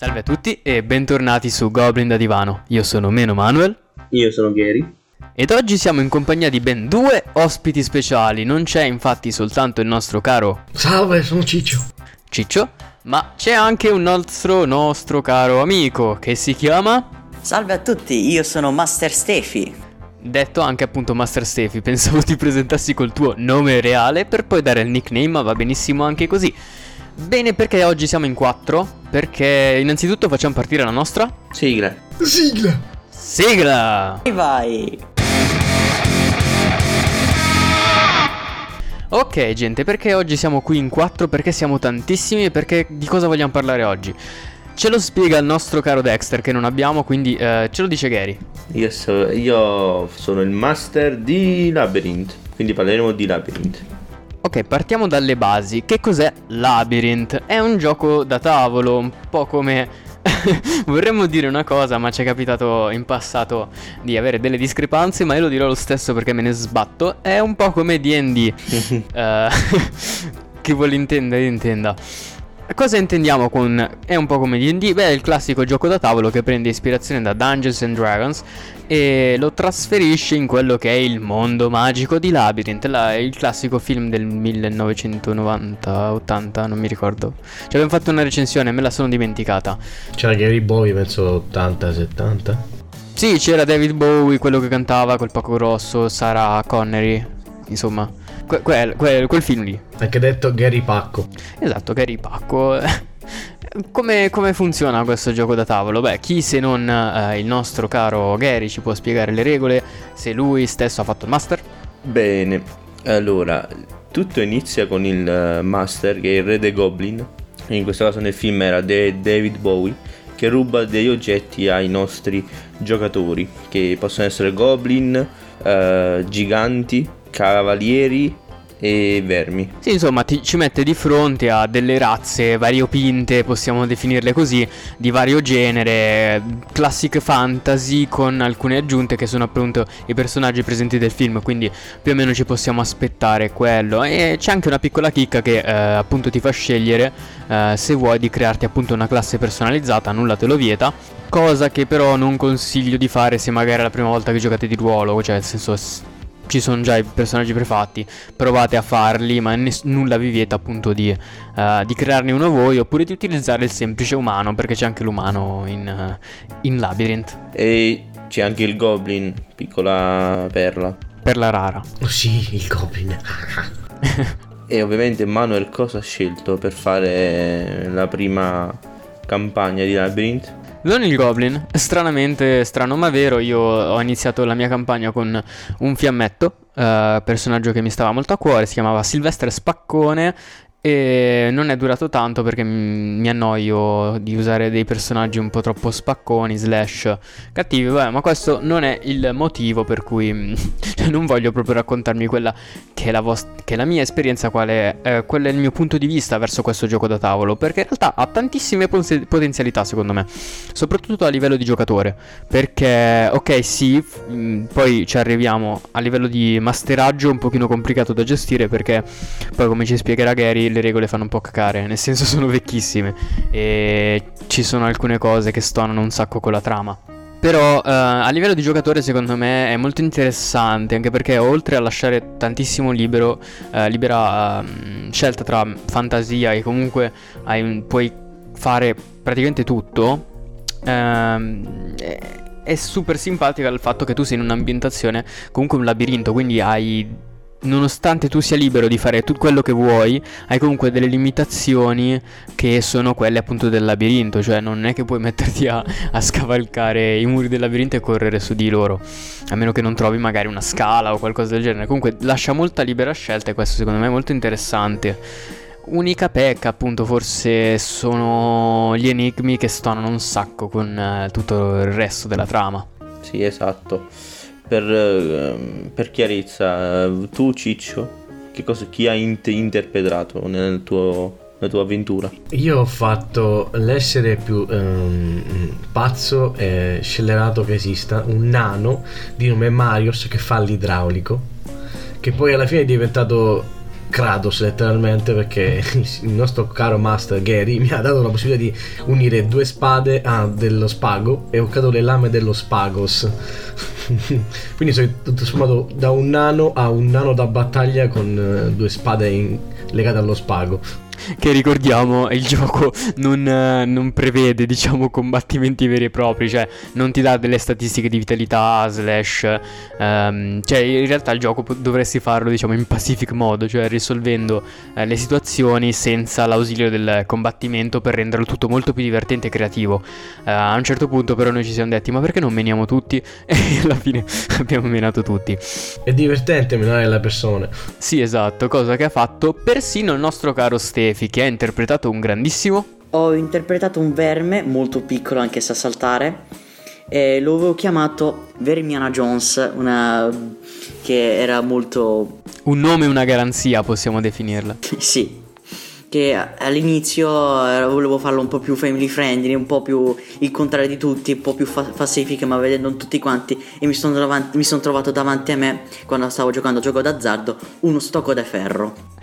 Salve a tutti e bentornati su Goblin da Divano. Io sono Meno Manuel. Io sono Gary. Ed oggi siamo in compagnia di ben due ospiti speciali. Non c'è infatti soltanto il nostro caro Salve, sono Ciccio. Ciccio, ma c'è anche un nostro, nostro caro amico che si chiama... Salve a tutti, io sono Master Steffi. Detto anche appunto Master Steffi, pensavo ti presentassi col tuo nome reale per poi dare il nickname, ma va benissimo anche così. Bene, perché oggi siamo in quattro? Perché innanzitutto facciamo partire la nostra Sigla. Sigla. sigla. E vai! Ok gente, perché oggi siamo qui in quattro? Perché siamo tantissimi e perché di cosa vogliamo parlare oggi? Ce lo spiega il nostro caro Dexter che non abbiamo, quindi eh, ce lo dice Gary. Io, so- io sono il master di Labyrinth. Quindi parleremo di Labyrinth. Ok, partiamo dalle basi. Che cos'è Labyrinth? È un gioco da tavolo, un po' come... Vorremmo dire una cosa, ma ci è capitato in passato di avere delle discrepanze, ma io lo dirò lo stesso perché me ne sbatto. È un po' come D&D. Eh, chi vuole intendere, intenda. Cosa intendiamo con è un po' come D&D? Beh, è il classico gioco da tavolo che prende ispirazione da Dungeons and Dragons e lo trasferisce in quello che è il mondo magico di Labyrinth, la- il classico film del 1990-80, non mi ricordo. Ci abbiamo fatto una recensione, me la sono dimenticata. C'era Gary Bowie, penso 80-70. Sì, c'era David Bowie, quello che cantava, quel poco grosso, Sarah Connery, insomma, que- quel, quel- quel film lì. Anche detto Gary Pacco. Esatto, Gary Pacco. Come, come funziona questo gioco da tavolo? Beh, chi se non eh, il nostro caro Gary ci può spiegare le regole se lui stesso ha fatto il master? Bene. Allora, tutto inizia con il eh, master che è il re dei goblin. In questo caso nel film era De- David Bowie. Che ruba degli oggetti ai nostri giocatori. Che possono essere goblin, eh, giganti, cavalieri e vermi. Sì, insomma, ti- ci mette di fronte a delle razze variopinte, possiamo definirle così, di vario genere, classic fantasy con alcune aggiunte che sono appunto i personaggi presenti del film, quindi più o meno ci possiamo aspettare quello. E c'è anche una piccola chicca che eh, appunto ti fa scegliere eh, se vuoi di crearti appunto una classe personalizzata, nulla te lo vieta. Cosa che però non consiglio di fare se magari è la prima volta che giocate di ruolo, cioè nel senso ci sono già i personaggi prefatti, provate a farli, ma ness- nulla vi vieta appunto di, eh, di crearne uno voi oppure di utilizzare il semplice umano, perché c'è anche l'umano in, eh, in Labyrinth, E c'è anche il goblin, piccola perla. per la rara. Oh sì, il Goblin. E ovviamente Manuel cosa ha scelto per fare la prima campagna di Labyrinth? Non il Goblin, stranamente strano ma vero, io ho iniziato la mia campagna con un fiammetto, eh, personaggio che mi stava molto a cuore, si chiamava Silvestre Spaccone e non è durato tanto perché mi annoio di usare dei personaggi un po' troppo spacconi, slash cattivi, vabbè, ma questo non è il motivo per cui mm, non voglio proprio raccontarmi quella che è la, vos- che è la mia esperienza, qual è, eh, qual è il mio punto di vista verso questo gioco da tavolo, perché in realtà ha tantissime pos- potenzialità secondo me, soprattutto a livello di giocatore, perché ok sì, mh, poi ci arriviamo a livello di masteraggio un pochino complicato da gestire perché poi come ci spiegherà Gary le regole fanno un po' cacare, nel senso sono vecchissime e ci sono alcune cose che stonano un sacco con la trama. Però eh, a livello di giocatore secondo me è molto interessante anche perché oltre a lasciare tantissimo libero, eh, libera ehm, scelta tra fantasia e comunque hai puoi fare praticamente tutto, ehm, è super simpatica il fatto che tu sei in un'ambientazione comunque un labirinto, quindi hai nonostante tu sia libero di fare tutto quello che vuoi, hai comunque delle limitazioni che sono quelle appunto del labirinto, cioè non è che puoi metterti a, a scavalcare i muri del labirinto e correre su di loro, a meno che non trovi magari una scala o qualcosa del genere. Comunque lascia molta libera scelta e questo secondo me è molto interessante. Unica pecca appunto forse sono gli enigmi che stonano un sacco con eh, tutto il resto della trama. Sì, esatto. Per, ehm, per chiarezza, eh, tu Ciccio, che cosa, chi ha int- interpretato nel tuo, nella tua avventura? Io ho fatto l'essere più ehm, pazzo e scellerato che esista, un nano di nome Marius che fa l'idraulico, che poi alla fine è diventato Kratos letteralmente perché il nostro caro master Gary mi ha dato la possibilità di unire due spade a dello spago e ho creato le lame dello spagos. Quindi sono tutto sommato da un nano a un nano da battaglia con eh, due spade in, legate allo spago che ricordiamo il gioco non, non, prevede diciamo combattimenti veri e propri, cioè non ti dà delle statistiche di vitalità slash, um, cioè in realtà il gioco dovresti farlo diciamo in pacific mode, cioè risolvendo eh, le situazioni senza l'ausilio del combattimento per renderlo tutto molto più divertente e creativo. Uh, a un certo punto però noi ci siamo detti ma perché non meniamo tutti? E alla fine abbiamo menato tutti. È divertente menare le persone. Sì esatto, cosa che ha fatto persino il nostro caro Stefano Stefi che ha interpretato un grandissimo. Ho interpretato un verme molto piccolo anche se a saltare. E lo avevo chiamato Vermiana Jones, una che era molto. Un nome e una garanzia possiamo definirla. sì, che all'inizio volevo farlo un po' più family friendly, un po' più il contrario di tutti, un po' più fa- pacific, ma vedendo tutti quanti e mi sono, davanti, mi sono trovato davanti a me quando stavo giocando a gioco d'azzardo uno stocco da ferro.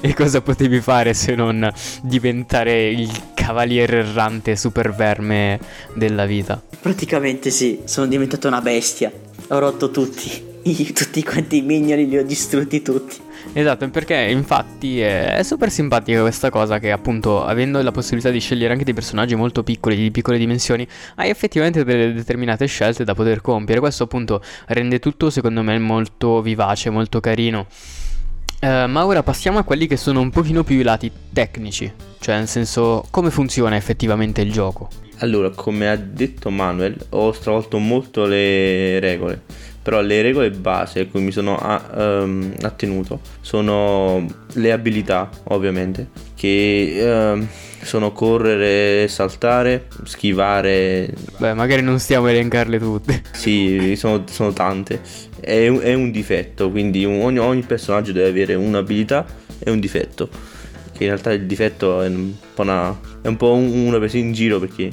E cosa potevi fare se non diventare il cavaliere errante super verme della vita? Praticamente sì, sono diventato una bestia. Ho rotto tutti. tutti quanti i minioni li ho distrutti tutti. Esatto, perché infatti è super simpatica questa cosa che appunto avendo la possibilità di scegliere anche dei personaggi molto piccoli, di piccole dimensioni, hai effettivamente delle determinate scelte da poter compiere. Questo appunto rende tutto secondo me molto vivace, molto carino. Uh, ma ora passiamo a quelli che sono un pochino più i lati tecnici, cioè nel senso come funziona effettivamente il gioco. Allora, come ha detto Manuel, ho stravolto molto le regole però le regole base a cui mi sono a, um, attenuto sono le abilità ovviamente che um, sono correre, saltare, schivare. Beh magari non stiamo a elencarle tutte. Sì sono, sono tante è un, è un, difetto quindi ogni, ogni personaggio deve avere un'abilità e un difetto. Che in realtà il difetto è un po', una, è un po una presa in giro perché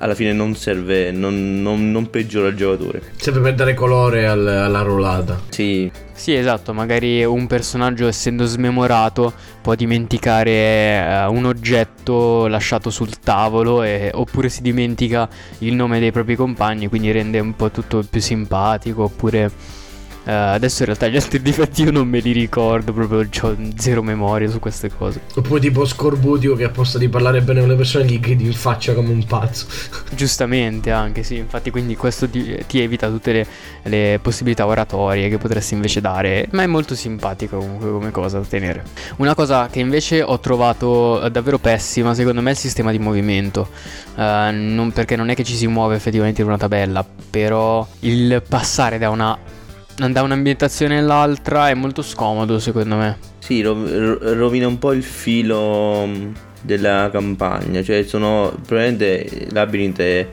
alla fine non serve, non, non, non peggiora il giocatore. Serve per dare colore al, alla rullata. Sì. Sì, esatto, magari un personaggio essendo smemorato può dimenticare uh, un oggetto lasciato sul tavolo e, oppure si dimentica il nome dei propri compagni, quindi rende un po' tutto più simpatico, oppure Uh, adesso in realtà gli altri difetti io non me li ricordo, proprio ho zero memoria su queste cose. Oppure tipo Scorbutico che a posto di parlare bene con le persone gli gridi in faccia come un pazzo. Giustamente anche, sì, infatti quindi questo ti, ti evita tutte le, le, possibilità oratorie che potresti invece dare, ma è molto simpatico comunque come cosa da tenere. Una cosa che invece ho trovato davvero pessima secondo me è il sistema di movimento, uh, non, perché non è che ci si muove effettivamente in una tabella, però il passare da una da un'ambientazione all'altra è molto scomodo secondo me. Sì, rovina un po' il filo mm, della campagna, cioè sono probabilmente Labyrinth è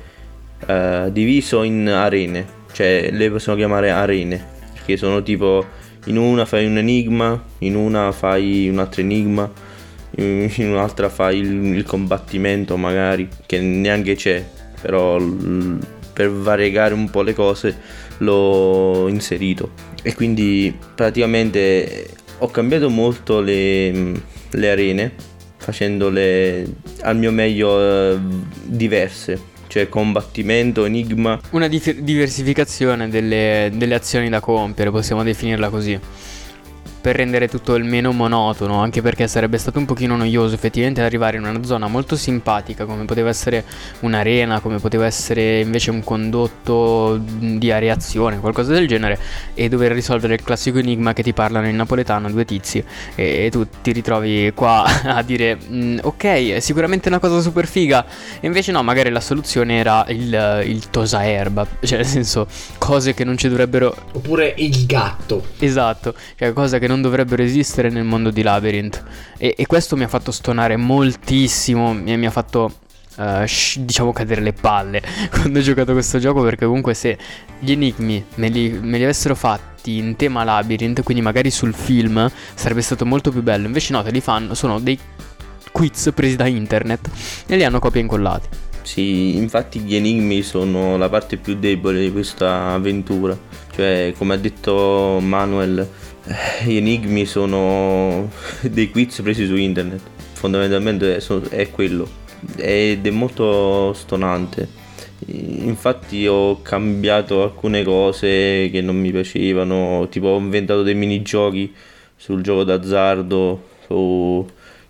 uh, diviso in arene, cioè le possiamo chiamare arene, perché sono tipo in una fai un enigma, in una fai un altro enigma, in un'altra fai il, il combattimento magari, che neanche c'è, però l- per variegare un po' le cose l'ho inserito. E quindi praticamente ho cambiato molto le, le arene facendole al mio meglio eh, diverse. Cioè combattimento, enigma. Una di- diversificazione delle, delle azioni da compiere, possiamo definirla così per rendere tutto il meno monotono, anche perché sarebbe stato un pochino noioso effettivamente arrivare in una zona molto simpatica come poteva essere un'arena, come poteva essere invece un condotto di areazione, qualcosa del genere, e dover risolvere il classico enigma che ti parlano in napoletano due tizi e, e tu ti ritrovi qua a dire mm, ok, è sicuramente una cosa super figa, e invece no, magari la soluzione era il, il tosa erba, cioè nel senso cose che non ci dovrebbero... Oppure il gatto. Esatto, cioè cosa che non non dovrebbero esistere nel mondo di Labyrinth. E, e questo mi ha fatto stonare moltissimo, mi, mi ha fatto Uh, sh- diciamo cadere le palle quando ho giocato questo gioco perché comunque se gli enigmi me li, me li, avessero fatti in tema labyrinth quindi magari sul film sarebbe stato molto più bello. Invece no te li fanno sono dei quiz presi da internet e li hanno copia incollati. Sì infatti gli enigmi sono la parte più debole di questa avventura. Cioè come ha detto Manuel gli enigmi sono dei quiz presi su internet, fondamentalmente è quello. Ed è molto stonante. Infatti ho cambiato alcune cose che non mi piacevano, tipo ho inventato dei minigiochi sul gioco d'azzardo, su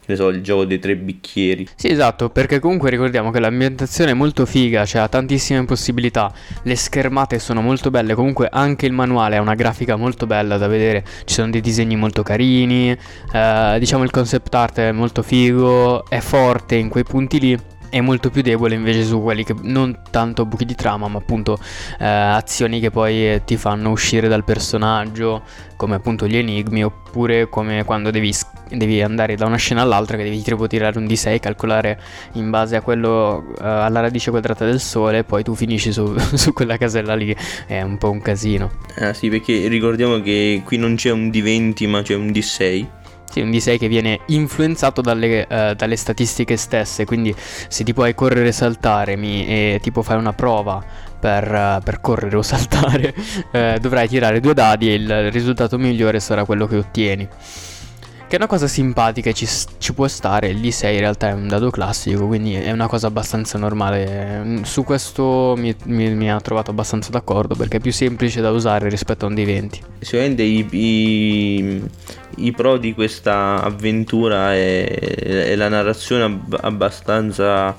ne so, il gioco dei tre bicchieri. Sì, esatto, perché comunque ricordiamo che l'ambientazione è molto figa, cioè ha tantissime possibilità, le schermate sono molto belle, comunque anche il manuale ha una grafica molto bella da vedere, ci sono dei disegni molto carini, eh, diciamo il concept art è molto figo, è forte in quei punti lì è molto più debole invece su quelli che non tanto buchi di trama, ma appunto eh, azioni che poi eh, ti fanno uscire dal personaggio, come appunto gli enigmi, oppure come quando devi, devi andare da una scena all'altra che devi tipo tirare un D6, calcolare in base a quello eh, alla radice quadrata del sole, poi tu finisci su, su, quella casella lì, è un po' un casino. Ah sì, perché ricordiamo che qui non c'è un D20 ma c'è un D6 sì, un D6 che viene influenzato dalle, uh, dalle, statistiche stesse, quindi se ti puoi correre e saltare mi, e tipo fai una prova per, uh, per correre o saltare, uh, dovrai tirare due dadi e il risultato migliore sarà quello che ottieni. Che è una cosa simpatica e ci, ci, può stare. Il D6 in realtà è un dado classico, quindi è una cosa abbastanza normale. Su questo mi, mi, mi ha trovato abbastanza d'accordo perché è più semplice da usare rispetto a un D20. Sicuramente i, i, i pro di questa avventura è, è la narrazione abbastanza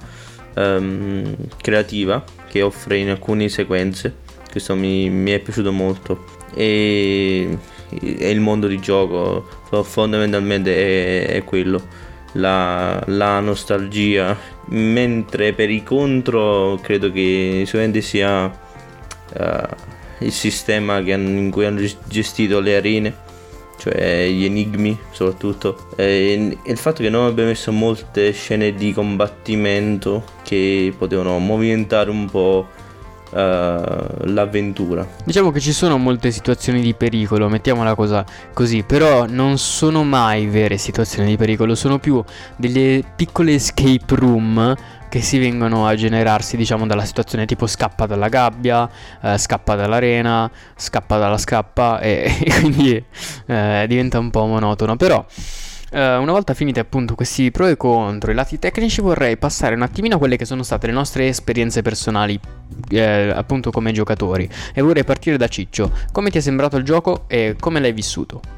um, creativa che offre in alcune sequenze. Questo mi, mi è piaciuto molto. E è il mondo di gioco fondamentalmente è, è quello. La, la, nostalgia. Mentre per i contro credo che sicuramente sia uh, il sistema hanno, in cui hanno gestito le arene cioè gli enigmi soprattutto. E, il fatto che non abbiamo messo molte scene di combattimento che potevano movimentare un po' l'avventura. Diciamo che ci sono molte situazioni di pericolo, mettiamola cosa così, però non sono mai vere situazioni di pericolo, sono più delle piccole escape room che si vengono a generarsi diciamo dalla situazione tipo scappa dalla gabbia, eh, scappa dall'arena, scappa dalla scappa e, e quindi eh, diventa un po' monotono, però Uh, una volta finiti appunto questi pro e contro i lati tecnici vorrei passare un attimino a quelle che sono state le nostre esperienze personali eh, appunto come giocatori e vorrei partire da Ciccio. Come ti è sembrato il gioco e come l'hai vissuto?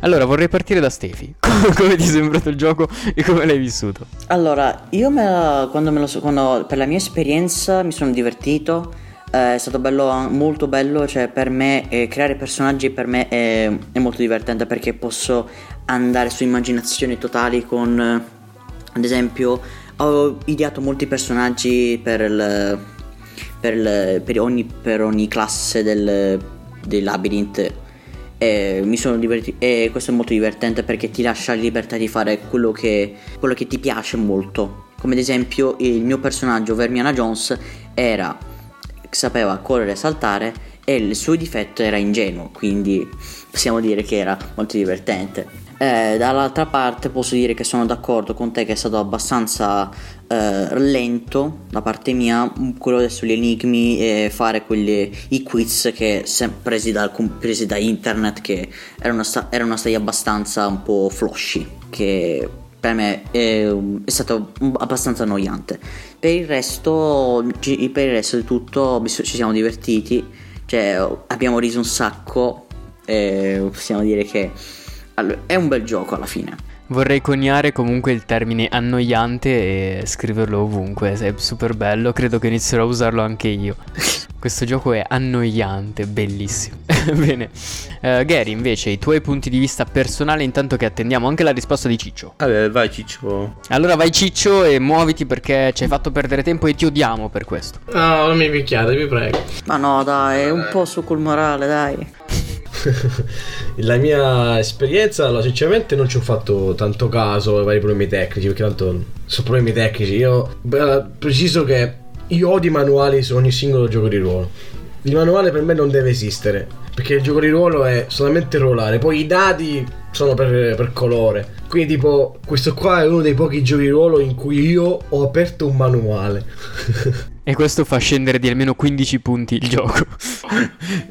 Allora vorrei partire da Stefi. come ti è sembrato il gioco e come l'hai vissuto? Allora, io me quando me lo quando, per la mia esperienza mi sono divertito. Eh, è stato bello, molto bello, cioè per me eh, creare personaggi per me è, è molto divertente perché posso andare su immaginazioni totali con ad esempio ho ideato molti personaggi per, il, per, il, per, ogni, per ogni, classe del, del labyrinth e divertito e questo è molto divertente perché ti lascia la libertà di fare quello che, quello che ti piace molto. Come ad esempio il mio personaggio Vermiana Jones era sapeva correre e saltare e il suo difetto era ingenuo quindi possiamo dire che era molto divertente eh, dall'altra parte posso dire che sono d'accordo con te che è stato abbastanza eh, lento da parte mia quello sugli enigmi e fare quelli, i quiz che presi, dal, presi da internet che erano, sta, erano stati abbastanza un po' flosci che per me è, è, stato abbastanza annoiante. Per il resto, per il resto di tutto ci siamo divertiti, cioè abbiamo riso un sacco e possiamo dire che allora, è un bel gioco alla fine. Vorrei coniare comunque il termine annoiante e scriverlo ovunque, è super bello, credo che inizierò a usarlo anche io. Questo gioco è annoiante, bellissimo. Bene, uh, Gary invece i tuoi punti di vista personali intanto che attendiamo anche la risposta di Ciccio. Vabbè, vai Ciccio. Allora vai Ciccio e muoviti perché ci hai fatto perdere tempo e ti odiamo per questo. No, non mi picchiate, vi prego. Ma no, dai, un po' su col morale, dai. la mia esperienza, allora, sinceramente non ci ho fatto tanto caso ai vari problemi tecnici, perché tanto sono problemi tecnici. Io beh, preciso che io odio i manuali su ogni singolo gioco di ruolo. il manuale per me non deve esistere. Perché il gioco di ruolo è solamente ruolare. Poi i dadi sono per, per colore. Quindi, tipo, questo qua è uno dei pochi giochi di ruolo in cui io ho aperto un manuale. E questo fa scendere di almeno 15 punti il gioco.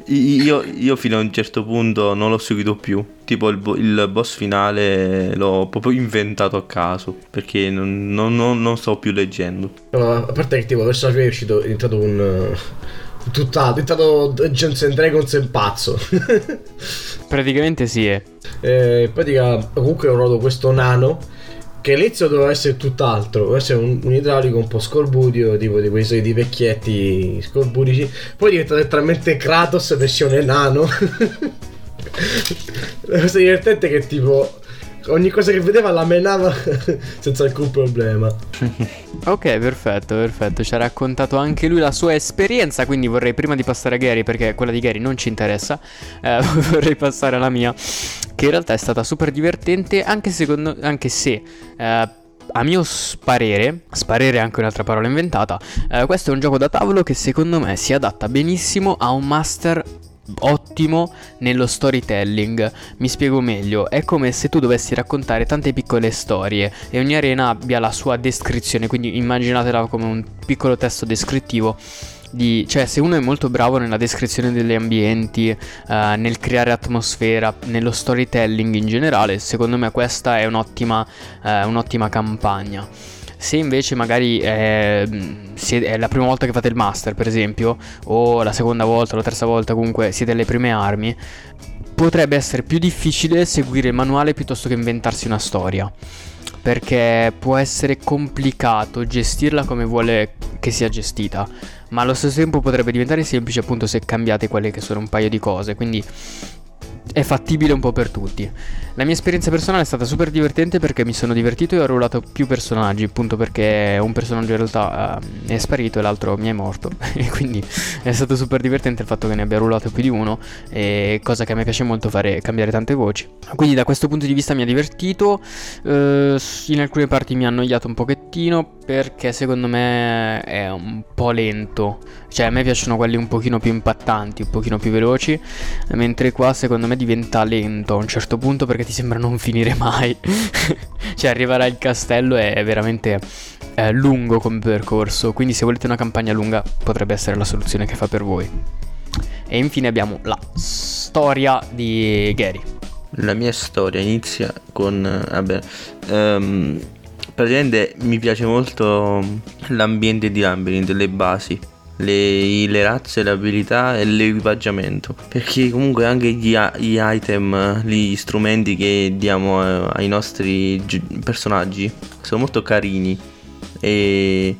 Io, io fino a un certo punto non l'ho seguito più. Tipo il, bo- il boss finale l'ho proprio inventato a caso. Perché non, non- non- non sto più leggendo. No, a parte che, tipo, verso la fine è uscito, è diventato un. uh, tutt'altro, è diventato Dungeons and Dragons e pazzo. Praticamente sì, è. Eh, in pratica comunque ho rodato questo nano che all'inizio doveva essere tutt'altro, doveva essere un, un idraulico un po' scorbudio, tipo di quei soliti vecchietti scorbudici, poi è diventato letteralmente Kratos versione nano. La cosa divertente è che tipo ogni cosa che vedeva la menava senza alcun problema. Ok, perfetto, perfetto. Ci ha raccontato anche lui la sua esperienza. Quindi vorrei prima di passare a Gary, perché quella di Gary non ci interessa, eh, vorrei passare alla mia, che in realtà è stata super divertente, anche, secondo, anche se. eh, a mio parere, sparere è anche un'altra parola inventata, eh, questo è un gioco da tavolo che secondo me si adatta benissimo a un master ottimo nello storytelling. Mi spiego meglio, è come se tu dovessi raccontare tante piccole storie e ogni arena abbia la sua descrizione, quindi immaginatela come un piccolo testo descrittivo. Di, cioè, se uno è molto bravo nella descrizione degli ambienti, eh, nel creare atmosfera, nello storytelling in generale, secondo me questa è un'ottima, eh, un'ottima campagna. Se invece magari è, sie- è la prima volta che fate il master, per esempio, o la seconda volta o la terza volta, comunque siete alle prime armi, potrebbe essere più difficile seguire il manuale piuttosto che inventarsi una storia. Perché può essere complicato gestirla come vuole che sia gestita, ma allo stesso tempo potrebbe diventare semplice appunto se cambiate quelle che sono un paio di cose. Quindi è fattibile un po' per tutti. La mia esperienza personale è stata super divertente perché mi sono divertito e ho ruolato più personaggi, appunto perché un personaggio in realtà eh, è sparito e l'altro mi è morto. e quindi è stato super divertente il fatto che ne abbia ruolato più di uno, cosa che a me piace molto fare, cambiare tante voci. Quindi da questo punto di vista mi ha divertito, eh, in alcune parti mi ha annoiato un pochettino perché secondo me è un po' lento. Cioè a me piacciono quelli un pochino più impattanti, un pochino più veloci, mentre qua secondo me diventa lento a un certo punto perché ti sembra non finire mai. cioè arrivare al castello è veramente eh, lungo come percorso, quindi se volete una campagna lunga potrebbe essere la soluzione che fa per voi. E infine abbiamo la storia di Gary. La mia storia inizia con... eh, Vabbè, ehm, praticamente mi piace molto l'ambiente di Labyrinth, le basi, le, le razze, le abilità e l'equipaggiamento. Perché comunque anche gli, gli item, gli strumenti che diamo eh, ai nostri gi- personaggi sono molto carini. E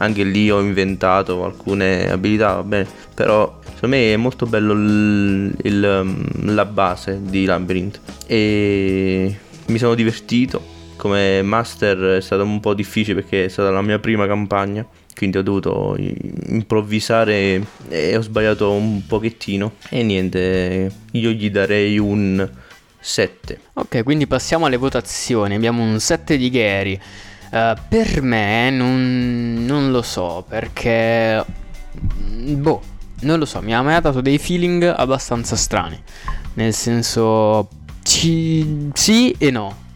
anche lì ho inventato alcune abilità, va bene. Però secondo me è molto bello il- il, um, la base di Labyrinth. E mi sono divertito. Come master è stato un po' difficile perché è stata la mia prima campagna. Quindi ho dovuto improvvisare e ho sbagliato un pochettino. E niente, io gli darei un 7. Ok, quindi passiamo alle votazioni. Abbiamo un 7 di Gary. Eh, per me non, non lo so perché... Boh, non lo so, mi ha mai dato dei feeling abbastanza strani. Nel senso... Ci... Sì e no.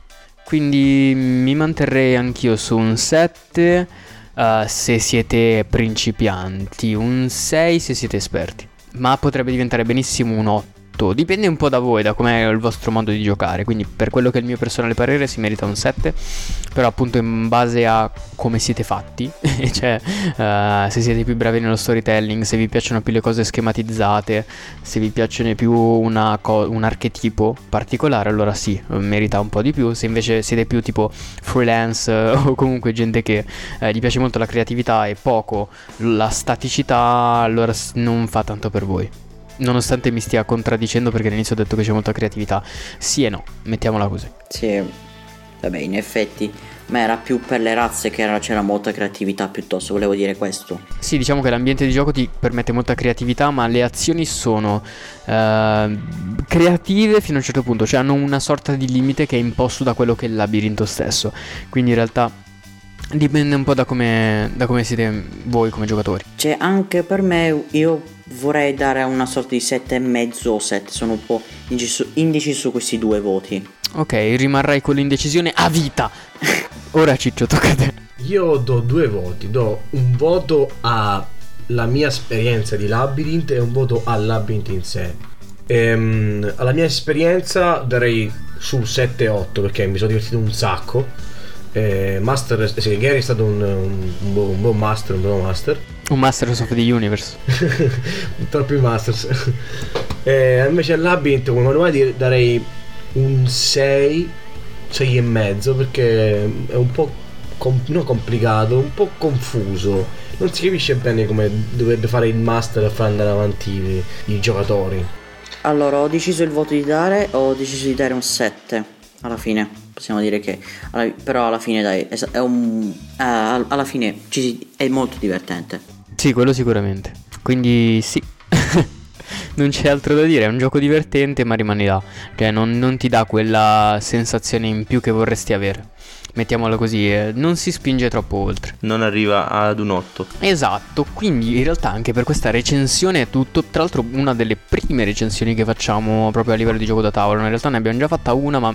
Quindi mi manterrei anch'io su un 7 eh, se siete principianti, un 6 se siete esperti. Ma potrebbe diventare benissimo un 8. Dipende un po' da voi, da com'è il vostro modo di giocare. Quindi, per quello che è il mio personale parere, si merita un 7. Però, appunto, in base a come siete fatti, cioè eh, se siete più bravi nello storytelling, se vi piacciono più le cose schematizzate, se vi piace più co- un archetipo particolare, allora sì, merita un po' di più. Se invece siete più tipo freelance eh, o comunque gente che eh, gli piace molto la creatività e poco la staticità, allora non fa tanto per voi. Nonostante mi stia contraddicendo perché all'inizio ho detto che c'è molta creatività. Sì e no, mettiamola così. Sì, vabbè, in effetti, ma era più per le razze che era- c'era molta creatività piuttosto, volevo dire questo. Sì, diciamo che l'ambiente di gioco ti permette molta creatività, ma le azioni sono eh, creative fino a un certo punto, cioè hanno una sorta di limite che è imposto da quello che è il labirinto stesso. Quindi in realtà dipende un po' da come, da come siete voi come giocatori. Cioè, anche per me, io vorrei dare una sorta di 7,5 o 7. Sono un po' indeciso, indeciso su questi due voti. Ok, rimarrai con l'indecisione a vita. Ora Ciccio, tocca a te. Io do due voti, do un voto alla mia esperienza di Labyrinth e un voto al Labyrinth in sé. Ehm, alla mia esperienza darei su 7-8 perché mi sono divertito un sacco. Eh, master, sì, Gary è stato un, un, un buon, un buon master, un buon master. Un Masters of the Universe. Troppi masters. Eh, invece al Labyrinth come manuale darei un 6, 6 e mezzo perché è un po' com- non complicato, un po' confuso. Non si capisce bene come dovrebbe fare il master a far andare avanti i, i giocatori. Allora, ho deciso il voto di dare, ho deciso di dare un 7 alla fine. Possiamo dire che, alla- però alla fine dai, è, è un, eh, al- alla fine ci è molto divertente. Sì, quello sicuramente. Quindi sì. non c'è altro da dire, è un gioco divertente ma rimani là. Cioè non, non ti dà quella sensazione in più che vorresti avere. Mettiamola così, eh, non si spinge troppo oltre. Non arriva ad un 8. Esatto, quindi in realtà anche per questa recensione è tutto. Tra l'altro una delle prime recensioni che facciamo proprio a livello di gioco da tavolo. In realtà ne abbiamo già fatta una ma...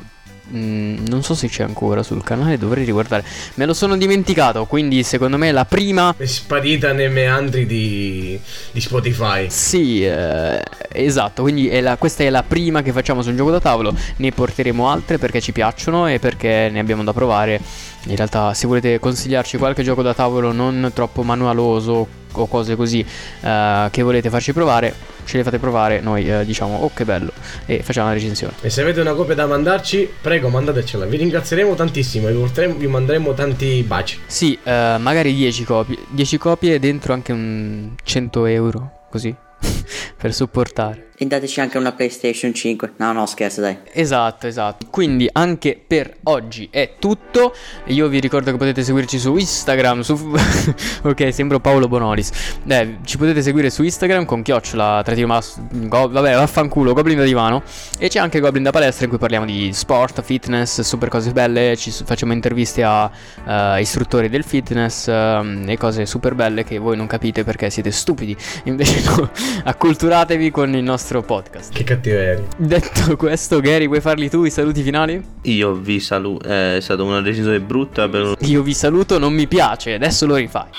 mm, non so se c'è ancora sul canale, dovrei riguardare. Me lo sono dimenticato, quindi secondo me la prima È sparita nei meandri di, di Spotify. Sì, eh, esatto, quindi è la- questa è la prima che facciamo su un gioco da tavolo, ne porteremo altre perché ci piacciono e perché ne abbiamo da provare. In realtà se volete consigliarci qualche gioco da tavolo non troppo manualoso o cose così eh, che volete farci provare, ce le fate provare, noi eh, diciamo oh che bello e facciamo la recensione. E se avete una copia da mandarci, prego mandatecela. Vi ringrazieremo tantissimo e vi, porteremo- vi manderemo tanti baci. Sì, eh, magari 10 copie, 10 copie dentro anche un 100 euro, così, per supportare. E dateci anche una PlayStation 5. No, no, scherzo, dai. Esatto, esatto. Quindi anche per oggi è tutto. Io vi ricordo che potete seguirci su Instagram. Su... ok, sembro Paolo Bonolis. Eh, ci potete seguire su Instagram con chiocciola, mas- go- vabbè, vaffanculo, Goblin da divano. E c'è anche Goblin da palestra in cui parliamo di sport, fitness, super cose belle. Ci facciamo interviste a eh, istruttori del fitness ehm, e cose super belle che voi non capite perché siete stupidi. Invece no, acculturatevi con il nostro podcast. Che cattiveria. Detto questo, Gary, vuoi farli tu i saluti finali? Io vi saluto. È stata una decisione brutta per un... Io vi saluto, non mi piace, adesso lo rifai.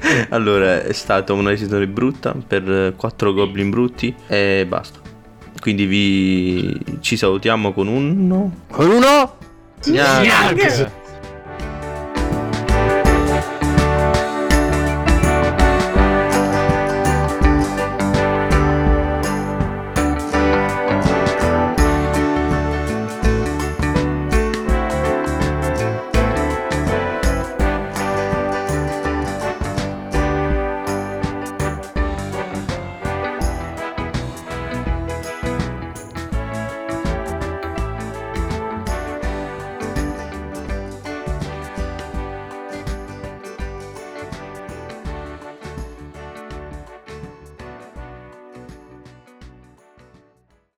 Allora, è stata una decisione brutta per quattro goblin brutti e basta. Quindi vi ci salutiamo con un Con uno? Gnark.